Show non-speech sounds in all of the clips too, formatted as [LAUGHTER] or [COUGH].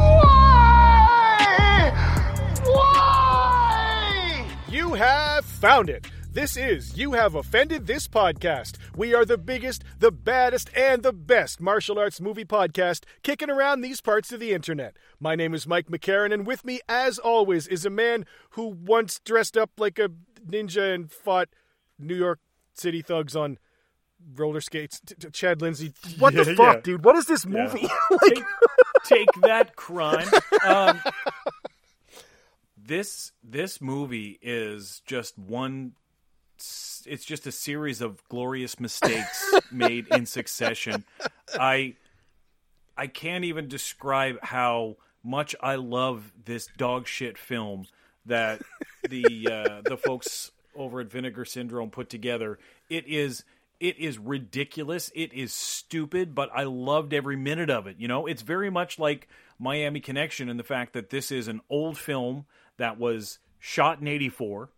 Why? Why? You have found it. This is You Have Offended This Podcast. We are the biggest, the baddest, and the best martial arts movie podcast kicking around these parts of the internet. My name is Mike McCarran, and with me, as always, is a man who once dressed up like a ninja and fought New York City thugs on roller skates. T- t- Chad Lindsay. What the [LAUGHS] fuck, yeah. dude? What is this movie? [LAUGHS] like, take, that crime. Um, this this movie is just one. It's just a series of glorious mistakes [LAUGHS] made in succession. I I can't even describe how much I love this dog shit film that the uh, the folks over at Vinegar Syndrome put together. It is it is ridiculous. It is stupid, but I loved every minute of it. You know, it's very much like Miami Connection in the fact that this is an old film that was shot in '84,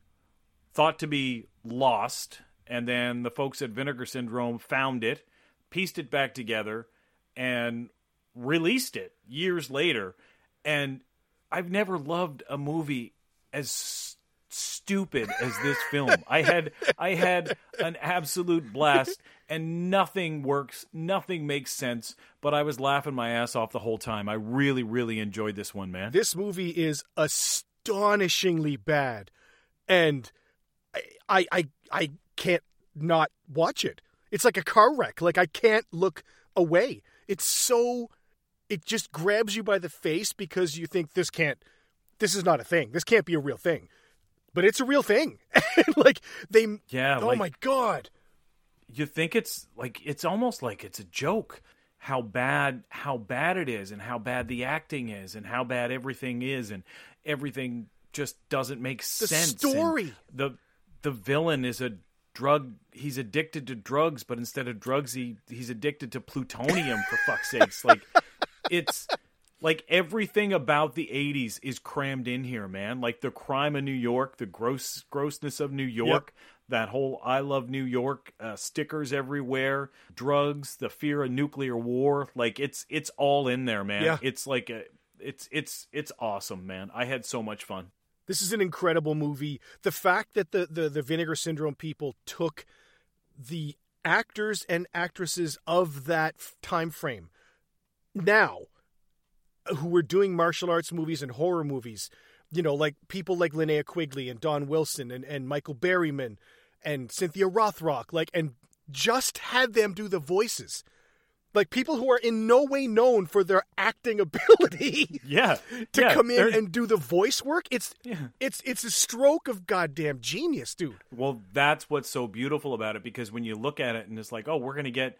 thought to be lost, and then the folks at Vinegar Syndrome found it, pieced it back together, and released it years later. And I've never loved a movie as stupid as this film. I had I had an absolute blast and nothing works, nothing makes sense, but I was laughing my ass off the whole time. I really really enjoyed this one, man. this movie is astonishingly bad, and I, I, I, I can't not watch it. It's like a car wreck. Like I can't look away. It's so, it just grabs you by the face because you think this can't, this is not a thing. This can't be a real thing, but it's a real thing. [LAUGHS] like they, Yeah, oh like- my god. you think it's like it's almost like it's a joke how bad how bad it is and how bad the acting is and how bad everything is and everything just doesn't make The sense And story. the the villain is a drug he's addicted to drugs but instead of drugs he he's addicted to plutonium for fuck's sakes like it's like everything about the 80s is crammed in here man. Like the crime of new york the gross grossness of new york that whole i love new york uh, stickers everywhere drugs the fear of nuclear war. Like it's it's all in there man. Yeah. it's like a it's it's it's awesome man. I had so much fun. This is an incredible movie. The fact that the, the, the Vinegar Syndrome people took the actors and actresses of that time frame. Now who were doing martial arts movies and horror movies, you know, like people like Linnea Quigley and Don Wilson and, and Michael Berryman and Cynthia Rothrock, like, and just had them do the voices. Like people who are in no way known for their acting [LAUGHS] ability yeah to yeah, come in they're- and do the voice work. It's Yeah. it's it's a stroke of goddamn genius, dude. Well, that's what's so beautiful about it because when you look at it and it's like, oh, we're going to get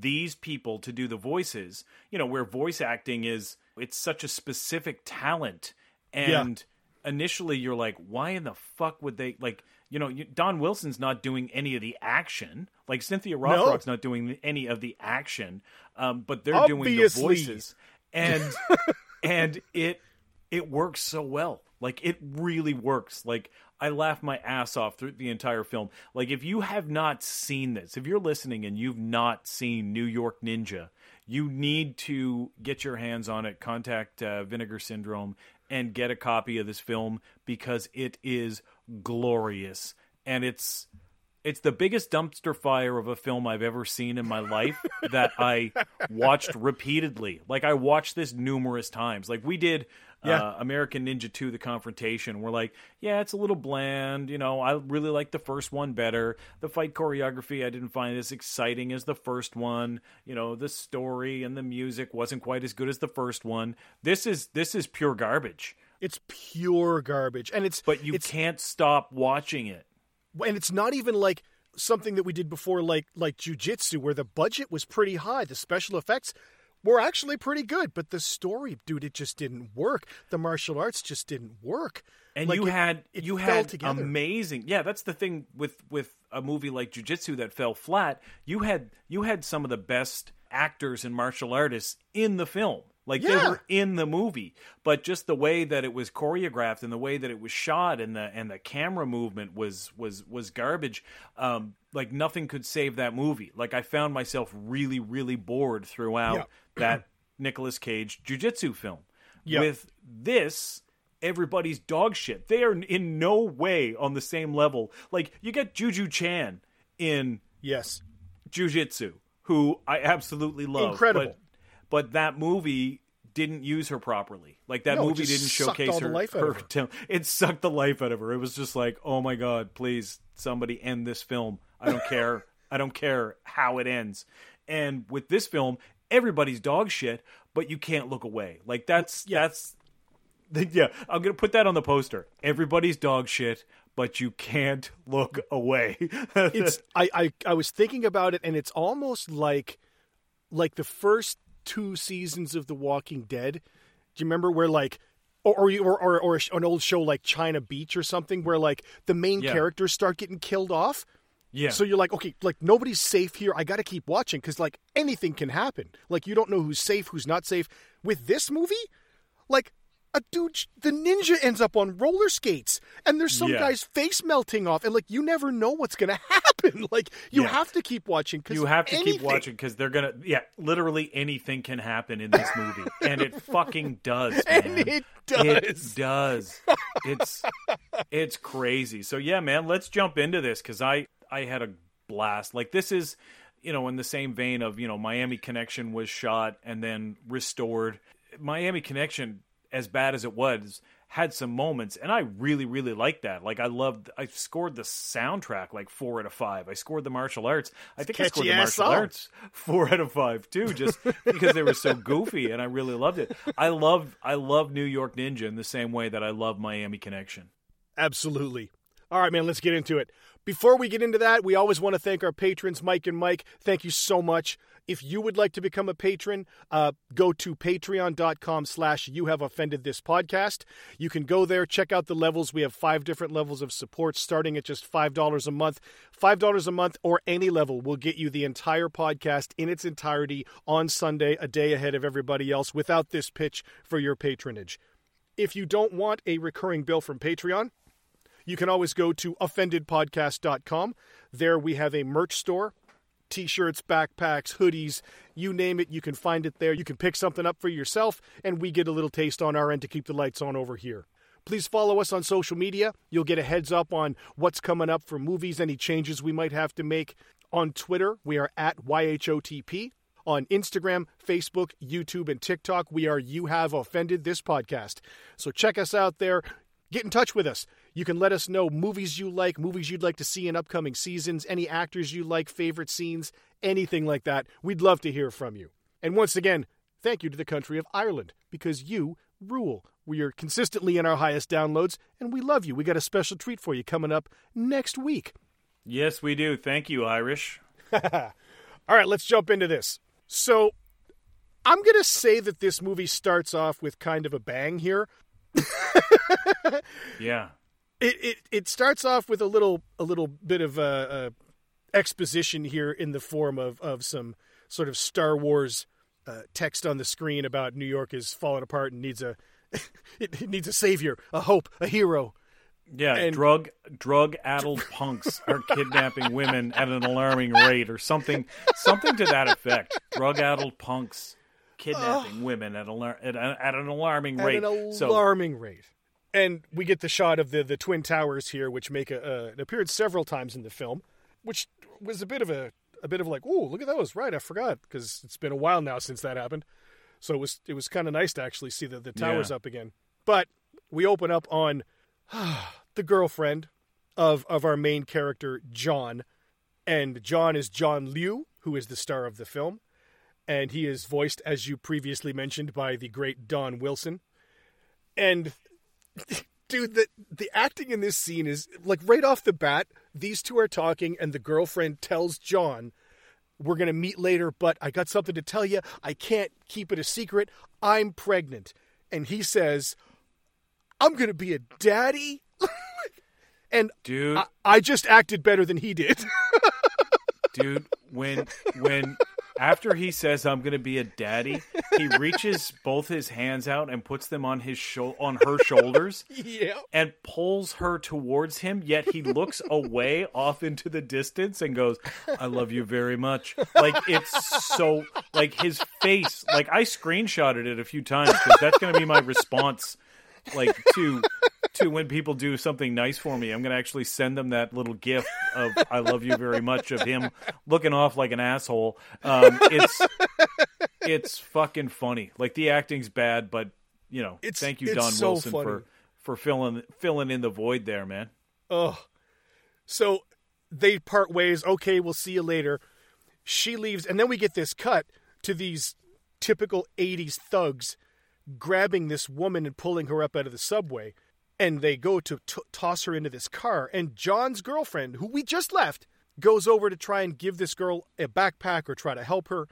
these people to do the voices, you know, where voice acting is, it's such a specific talent. And initially you're like, why in the fuck would they, like, you know, Don Wilson's not doing any of the action. Like Cynthia Rothrock's not doing any of the action, um, but they're doing the voices. And [LAUGHS] and it it works so well. Like it really works. Like I laugh my ass off through the entire film. Like if you have not seen this, if you're listening and you've not seen New York Ninja, you need to get your hands on it. Contact uh, Vinegar Syndrome and get a copy of this film because it is glorious and it's it's the biggest dumpster fire of a film I've ever seen in my life [LAUGHS] that I watched repeatedly. Like I watched this numerous times. Like we did Yeah. uh, American Ninja 2 The Confrontation. We're like, yeah, it's a little bland, you know, I really like the first one better. The fight choreography I didn't find as exciting as the first one. You know, the story and the music wasn't quite as good as the first one. This is this is pure garbage. It's pure garbage, and it's But you it's, can't stop watching it. and it's not even like something that we did before, like like jujitsu, where the budget was pretty high. The special effects were actually pretty good, but the story, dude, it just didn't work. The martial arts just didn't work. and Like, you it- had it you had together. amazing yeah that's the thing with with a movie like jujitsu that fell flat you had you had some of the best actors and martial artists in the film like they were in the movie but just the way that it was choreographed and the way that it was shot and the and the camera movement was was was garbage um like nothing could save that movie like i found myself really really bored throughout Yeah. [CLEARS THROAT] that Nicolas Cage jujitsu film Yeah. with this everybody's dog shit. They are in no way on the same level. Like you get Juju Chan in Yes. Jujitsu, who I absolutely love. Incredible. But, that movie didn't use her properly. Like that No, movie didn't showcase her. life her her. [LAUGHS] It sucked the life out of her. It was just like, oh my god, please somebody end this film. I don't care. [LAUGHS] I don't care how it ends. And with this film, everybody's dog shit, but you can't look away. Like that's that's [LAUGHS] yeah, I'm gonna put that on the poster. Everybody's dog shit, but you can't look away. it's I, I I was thinking about it, and it's almost like like the first two seasons of The Walking Dead. Do you remember where like or or or, or, an old show like China Beach or something where like the main Yeah. characters start getting killed off? yeah. So you're like, okay, like nobody's safe here. I got to keep watching because like anything can happen. Like you don't know who's safe, who's not safe. With this movie, like a dude, the ninja ends up on roller skates, and there's some Yeah. guy's face melting off, and like you never know what's gonna [LAUGHS] happen. Like you Yeah. have to keep watching because you have to keep watching because they're gonna yeah literally anything can happen in this movie [LAUGHS] and it fucking does And man. it does. it does it's it's crazy so yeah man let's jump into this because i i had a blast like this is you know in the same vein of you know miami connection was shot and then restored miami connection as bad as it was had some moments and i really really liked that like i loved i scored the soundtrack like four out of five i scored the martial arts i think i scored the martial song. arts four out of five too just [LAUGHS] because they were so goofy and i really loved it i love i love new york ninja in the same way that i love miami connection Absolutely. All right, man, let's get into it. Before we get into that, we always want to thank our patrons, Mike and Mike. Thank you so much. If you would like to become a patron, uh, go to patreon.com slash you have offended this podcast. You can go there, check out the levels. We have five different levels of support starting at just $5 a month. $5 a month or any level will get you the entire podcast in its entirety on Sunday, a day ahead of everybody else without this pitch for your patronage. If you don't want a recurring bill from Patreon, you can always go to offendedpodcast.com. There we have a merch store t shirts, backpacks, hoodies, you name it, you can find it there. You can pick something up for yourself, and we get a little taste on our end to keep the lights on over here. Please follow us on social media. You'll get a heads up on what's coming up for movies, any changes we might have to make. On Twitter, we are at YHOTP. On Instagram, Facebook, YouTube, and TikTok, we are You Have Offended This Podcast. So check us out there. Get in touch with us. You can let us know movies you like, movies you'd like to see in upcoming seasons, any actors you like, favorite scenes, anything like that. We'd love to hear from you. And once again, thank you to the country of Ireland because you rule. We are consistently in our highest downloads, and we love you. We got a special treat for you coming up next week. yes we do thank you irish [LAUGHS] All right, let's jump into this. So, I'm going to say that this movie starts off with kind of a bang here. [LAUGHS] yeah It it, it starts off with a little a little bit of uh, exposition here in the form of of some sort of Star Wars uh, text on the screen about New York is falling apart and needs a [LAUGHS] it, needs a savior, a hope, a hero. Yeah, And- drug drug addled [LAUGHS] punks are kidnapping women at an alarming rate, or something something to that effect. Drug addled punks kidnapping women at, alar- at, a- at an alarming at rate. an so alarming rate. And we get the shot of the the twin towers here, which make a, uh, an appearance several times in the film, which was a bit of a a bit of like, oh, look at those! Right, I forgot because it's been a while now since that happened. So it was it was kind of nice to actually see the the towers Yeah. up again. But we open up on [SIGHS] the girlfriend of of our main character John, and John is John Liu, who is the star of the film, and he is voiced as you previously mentioned by the great Don Wilson. And [LAUGHS] dude, the the acting in this scene is like right off the bat, these two are talking and the girlfriend tells John we're going to meet later, but I got something to tell you. I can't keep it a secret. I'm pregnant. And he says, I'm going to be a daddy. [LAUGHS] and dude, I, I just acted better than he did. [LAUGHS] dude, when when after he says I'm going to be a daddy, he reaches both his hands out and puts them on his sho- on her shoulders [LAUGHS] yeah. and pulls her towards him, yet he looks away off into the distance and goes, "I love you very much." Like it's so like his face, like I screenshotted it a few times cuz that's going to be my response like to to when people do something nice for me. I'm going to actually send them that little gift of "I love you very much" of him looking off like an asshole. Um, it's it's fucking funny. Like the acting's bad, but you know, It's- thank you, Don so Wilson, funny. for for filling filling in the void there, man. Oh. So they part ways. Okay, we'll see you later. She leaves, and then we get this cut to these typical 80s thugs grabbing this woman and pulling her up out of the subway. And they go to t- toss her into this car. And John's girlfriend, who we just left, goes over to try and give this girl a backpack or try to help her.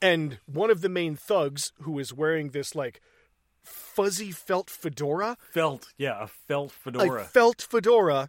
And one of the main thugs, who is wearing this like fuzzy felt fedora, Felt, yeah, a felt fedora. a felt fedora,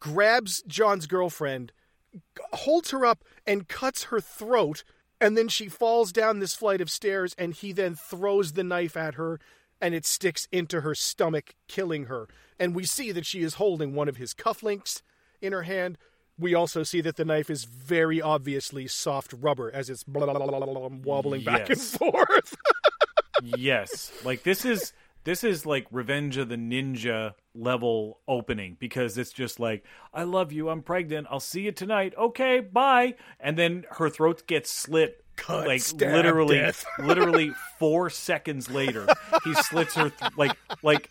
grabs John's girlfriend, g- holds her up, and cuts her throat. And then she falls down this flight of stairs, and he then throws the knife at her, and it sticks into her stomach, killing her. And we see that she is holding one of his cufflinks in her hand. We also see that the knife is very obviously soft rubber as it's blah, blah, blah, blah, blah, wobbling back and Yes. forth. [LAUGHS] yes, like this is this is like Revenge of the Ninja level opening because it's just like I love you, I'm pregnant, I'll see you tonight. Okay, bye. And then her throat gets slit. Cut, like stab, literally, [LAUGHS] literally four seconds later, he slits her th- like like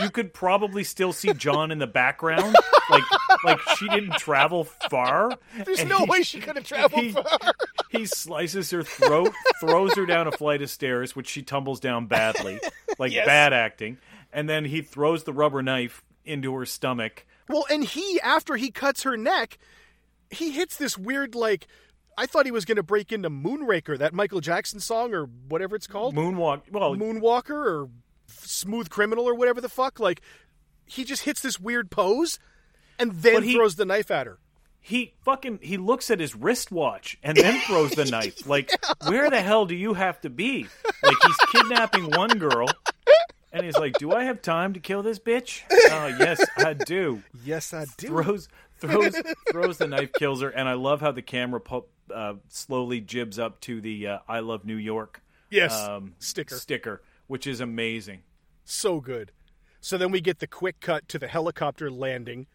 you could probably still see John in the background, like like she didn't travel far. There's no he- way she could have traveled he- far. [LAUGHS] he slices her throat, throws her down a flight of stairs, which she tumbles down badly, like Yes. bad acting, and then he throws the rubber knife into her stomach. Well, and he, after he cuts her neck, he hits this weird, like, I thought he was going to break into Moonraker, that Michael Jackson song or whatever it's called. Moonwalk. Well, Moonwalker or Smooth Criminal or whatever the fuck. Like, he just hits this weird pose and then he- throws the knife at her. he fucking he looks at his wristwatch and then throws the [LAUGHS] knife. Like, where the hell do you have to be? Like he's kidnapping one girl. And he's like, "Do I have time to kill this bitch?" Oh, yes, I do. Yes, I do. throws throws throws the knife, kills her, and I love how the camera pu- uh, slowly jibs up to the uh, "I love New York" Yes, um, sticker. sticker, which is amazing. So good. So then we get the quick cut to the helicopter landing,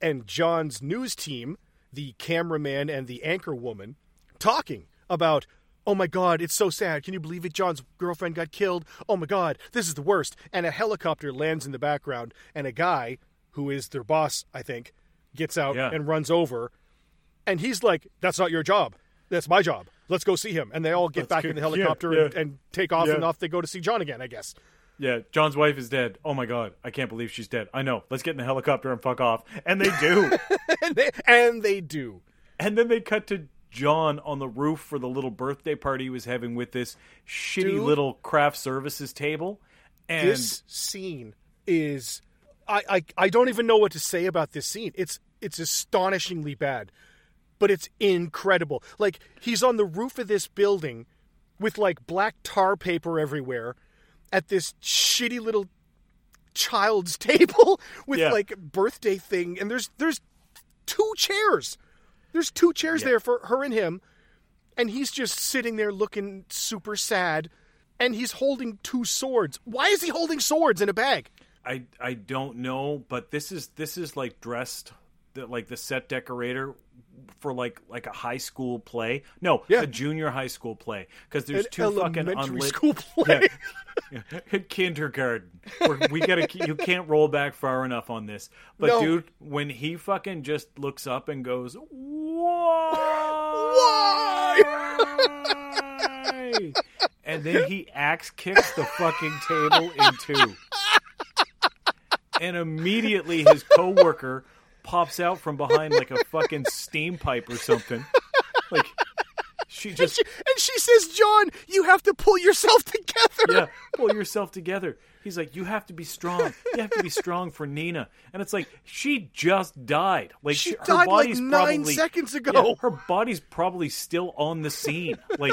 and John's news team, the cameraman and the anchor woman, talking about, oh my God, it's so sad. Can you believe it? John's girlfriend got killed. Oh my God, this is the worst. And a helicopter lands in the background, and a guy, who is their boss, I think, gets out Yeah. and runs over. And he's like, that's not your job. That's my job. Let's go see him. And they all get Let's back in the yeah, helicopter yeah. And, and take off, Yeah. and off they go to see John again, I guess. Yeah, John's wife is dead. Oh my god, I can't believe she's dead. I know. Let's get in the helicopter and fuck off. And they do. [LAUGHS] and they and they do. and then they cut to John on the roof for the little birthday party he was having with this shitty Dude. little craft services table. And This scene is I, I I don't even know what to say about this scene. It's it's astonishingly bad. But it's incredible. Like he's on the roof of this building with like black tar paper everywhere at this shitty little child's [LAUGHS] table with Yeah. like birthday thing and there's there's two chairs. There's two chairs there for her and him and he's just sitting there looking super sad and he's holding two swords. Why is he holding swords in a bag? I I don't know, but this is this is like dressed the, like the set decorator for like like a high school play. No, Yeah. a junior high school play because there's An two fucking elementary unlit school [LAUGHS] play. Yeah. [LAUGHS] Yeah. kindergarten. We're, we gotta you can't roll back far enough on this. But No. dude, when he fucking just looks up and goes, "Why?" Why? and then he axe kicks the fucking table in two. And immediately his coworker pops out from behind like a [LAUGHS] fucking steam pipe or something. Like She and, just she, and she says, "John, you have to pull yourself [LAUGHS] together." yeah, pull yourself together. He's like, you have to be strong. You have to be strong for Nina. And it's like she just died. Like She her died, like, body's nine probably, seconds ago. Yeah, her body's probably still on the scene. Like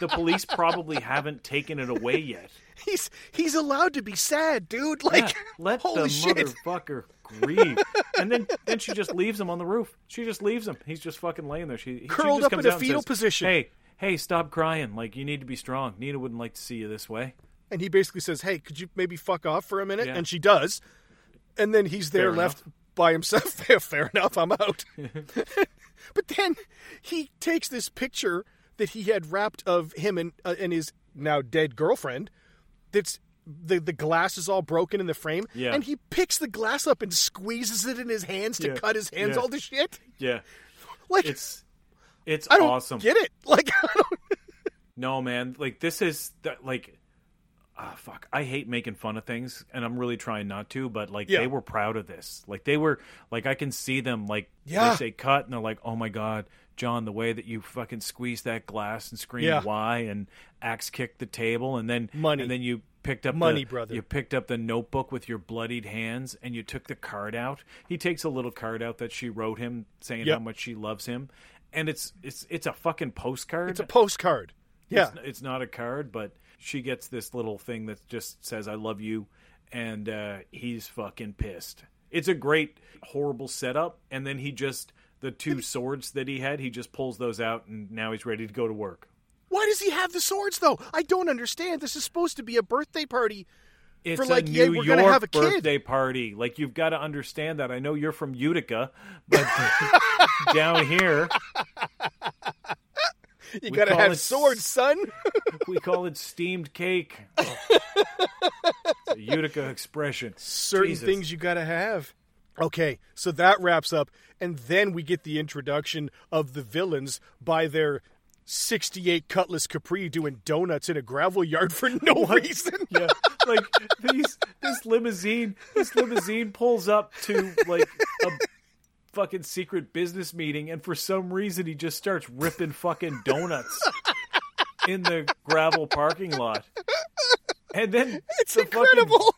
the police probably haven't taken it away yet. He's he's allowed to be sad, dude. Like, Yeah, let holy the shit. motherfucker grieve. And then then she just leaves him on the roof. She just leaves him. He's just fucking laying there. She, she Curled just up comes in a fetal says, position. Hey, hey, stop crying. Like you need to be strong. Nina wouldn't like to see you this way. And he basically says, "Hey, could you maybe fuck off for a minute?" Yeah. And she does. And then he's there Fair left by himself. [LAUGHS] Fair, fair enough. I'm out. [LAUGHS] but then he takes this picture that he had wrapped of him and uh, and his now dead girlfriend. That's the the glass is all broken in the frame. Yeah. And he picks the glass up and squeezes it in his hands to Yeah. cut his hands Yeah. all to shit. Yeah. Like It's it's I don't awesome. get it. [LAUGHS] Like I don't. No, man. Like this is like ah fuck. I hate making fun of things and I'm really trying not to, but like they were proud of this. Like they were like I can see them like Yeah. they say cut and they're like, "Oh my god, John, the way that you fucking squeezed that glass and screamed Yeah. why and axe kicked the table and then Money. and then you picked up Money, the, brother. You picked up the notebook with your bloodied hands and you took the card out. He takes a little card out that she wrote him saying Yep. how much she loves him. And it's it's it's a fucking postcard. It's a postcard. Yeah. It's, it's not a card, but she gets this little thing that just says "I love you," and uh, he's fucking pissed. It's a great horrible setup, and then he just the two swords that he had, he just pulls those out, and now he's ready to go to work. Why does he have the swords though? I don't understand. This is supposed to be a birthday party. It's For, like, a yeah, New we're York gonna have a kid. birthday party. Like you've got to understand that. I know you're from Utica, but [LAUGHS] down here [LAUGHS] You gotta have it swords, son. [LAUGHS] we call it steamed cake. A Utica expression. Certain Jesus. things you gotta have. Okay, so that wraps up, and then we get the introduction of the villains by their 68 Cutlass Capri doing donuts in a gravel yard for no reason. yeah, like these this limousine this limousine pulls up to like a fucking secret business meeting and for some reason he just starts ripping fucking donuts in the gravel parking lot. And then It's the fucking- incredible.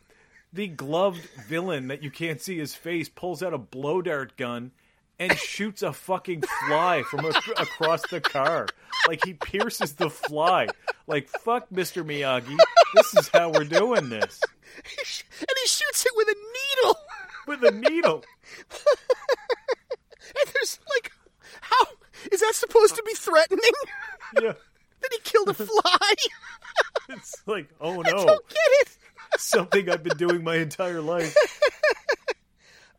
The gloved villain that you can't see his face pulls out a blow dart gun and shoots a fucking fly from a- across the car. Like he pierces the fly. Like fuck, Mr. Miyagi. This is how we're doing this and he shoots it with a needle. with a needle. [LAUGHS] And there's like, how is that supposed to be threatening? Yeah, [LAUGHS] that he killed a fly? it's like oh [LAUGHS] no! I don't get it. Something I've been doing my entire life. [LAUGHS]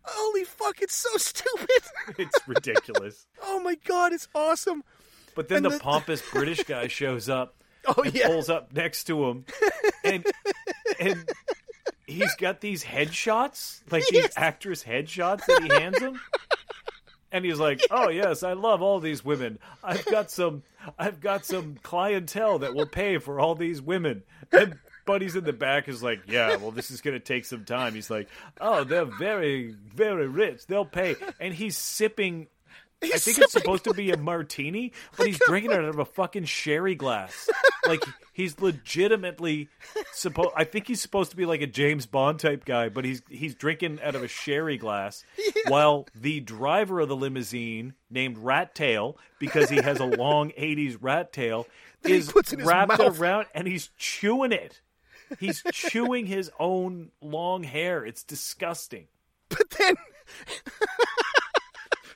Holy fuck, it's so stupid. [LAUGHS] It's ridiculous. Oh my god, it's awesome. But then the, the- pompous British guy [LAUGHS] shows up Oh and yeah. pulls up next to him, and and he's got these headshots, like these actress headshots that he hands him. And he's like, "Oh yes, I love all these women. I've got some, I've got some clientele that will pay for all these women." And Buddy's in the back is like, "Yeah, well, this is going to take some time." He's like, "Oh, they're very, very rich. They'll pay." And he's sipping I He's think it's sipping supposed to be a martini, but he's drinking it out of a fucking sherry glass. Like he's legitimately supposed. I think he's supposed to be like a James Bond type guy, but he's he's drinking out of a sherry glass, while the driver of the limousine, named Rat Tail, because he has a long '80s rat tail, is puts wrapped around and he's chewing it. He's chewing his own long hair. It's disgusting. But then [LAUGHS]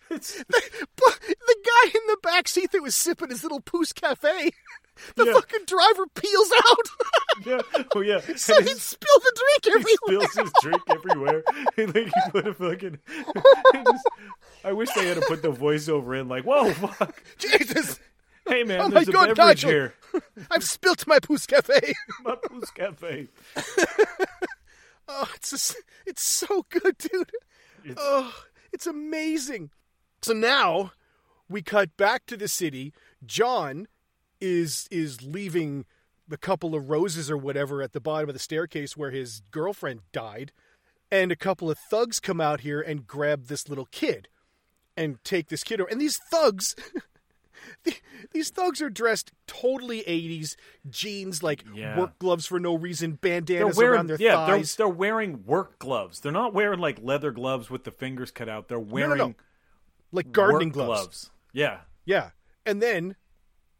It's [LAUGHS] but the guy in the back seat that was sipping his little Pousse Café, the Yeah. fucking driver peels out. [LAUGHS] yeah, oh yeah. so And he spilled the drink everywhere. he spills his drink everywhere. And like he put a fucking. just- I wish they had to put the voiceover in, like, "Whoa, fuck! Jesus, Hey man, Oh my a God, beverage Nigel. here." [LAUGHS] I've spilt my Pousse Café. [LAUGHS] My Booze Cafe. [LAUGHS] Oh, it's just, it's so good, dude. It's- Oh, it's amazing. So now we cut back to the city. John is is leaving the couple of roses or whatever at the bottom of the staircase where his girlfriend died, and a couple of thugs come out here and grab this little kid and take this kid over. And these thugs [LAUGHS] these thugs are dressed totally 80s jeans like Yeah. work gloves for no reason They're bandanas wearing around their yeah, they're, they're wearing work gloves. They're not wearing like leather gloves with the fingers cut out. They're no, wearing no. like gardening work gloves. Yeah. yeah and then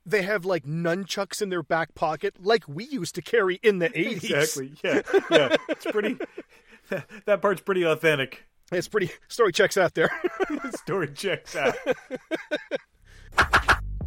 they have like nunchucks in their back pocket like we used to carry in the [LAUGHS] 80s Exactly. Yeah. Yeah. It's pretty [LAUGHS] that part's pretty authentic. it's pretty story checks out there Story checks out.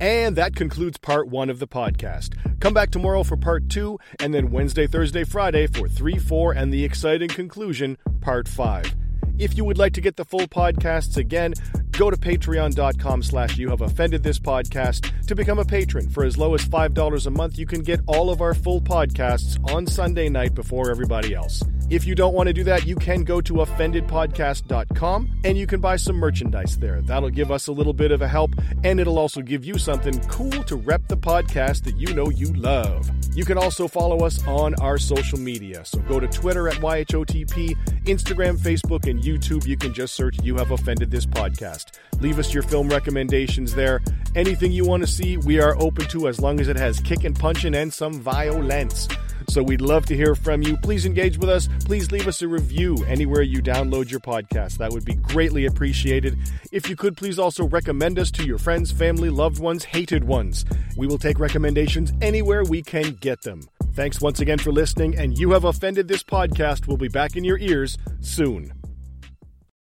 And that concludes part one of the podcast. Come back tomorrow for part two, and then Wednesday, Thursday, Friday for three, four, and the exciting conclusion, part five. If you would like to get the full podcasts again, go to patreon.com slash you have offended this podcast to become a patron. For as low as $5 a month, you can get all of our full podcasts on Sunday night before everybody else. If you don't want to do that, you can go to offendedpodcast.com and you can buy some merchandise there. That'll give us a little bit of a help and it'll also give you something cool to rep the podcast that you know you love. You can also follow us on our social media. So go to Twitter at YHOTP, Instagram, Facebook, and YouTube. You can just search You Have Offended This Podcast. Leave us your film recommendations there. Anything you want to see, we are open to as long as it has kick and punching, and some violence. So we'd love to hear from you. Please engage with us. Please leave us a review anywhere you download your podcast. That would be greatly appreciated. If you could, please also recommend us to your friends, family, loved ones, hated ones. We will take recommendations anywhere we can get them. Thanks once again for listening, and you have offended this podcast. We'll be back in your ears soon.